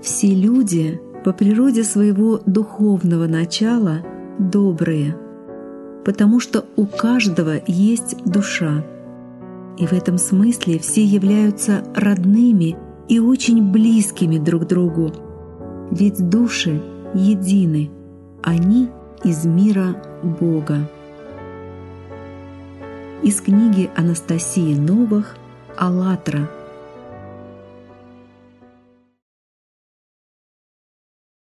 Все люди по природе своего духовного начала добрые, потому что у каждого есть душа. И в этом смысле все являются родными и очень близкими друг другу, ведь души едины, они из мира Бога. Из книги Анастасии Новых «АЛЛАТРА»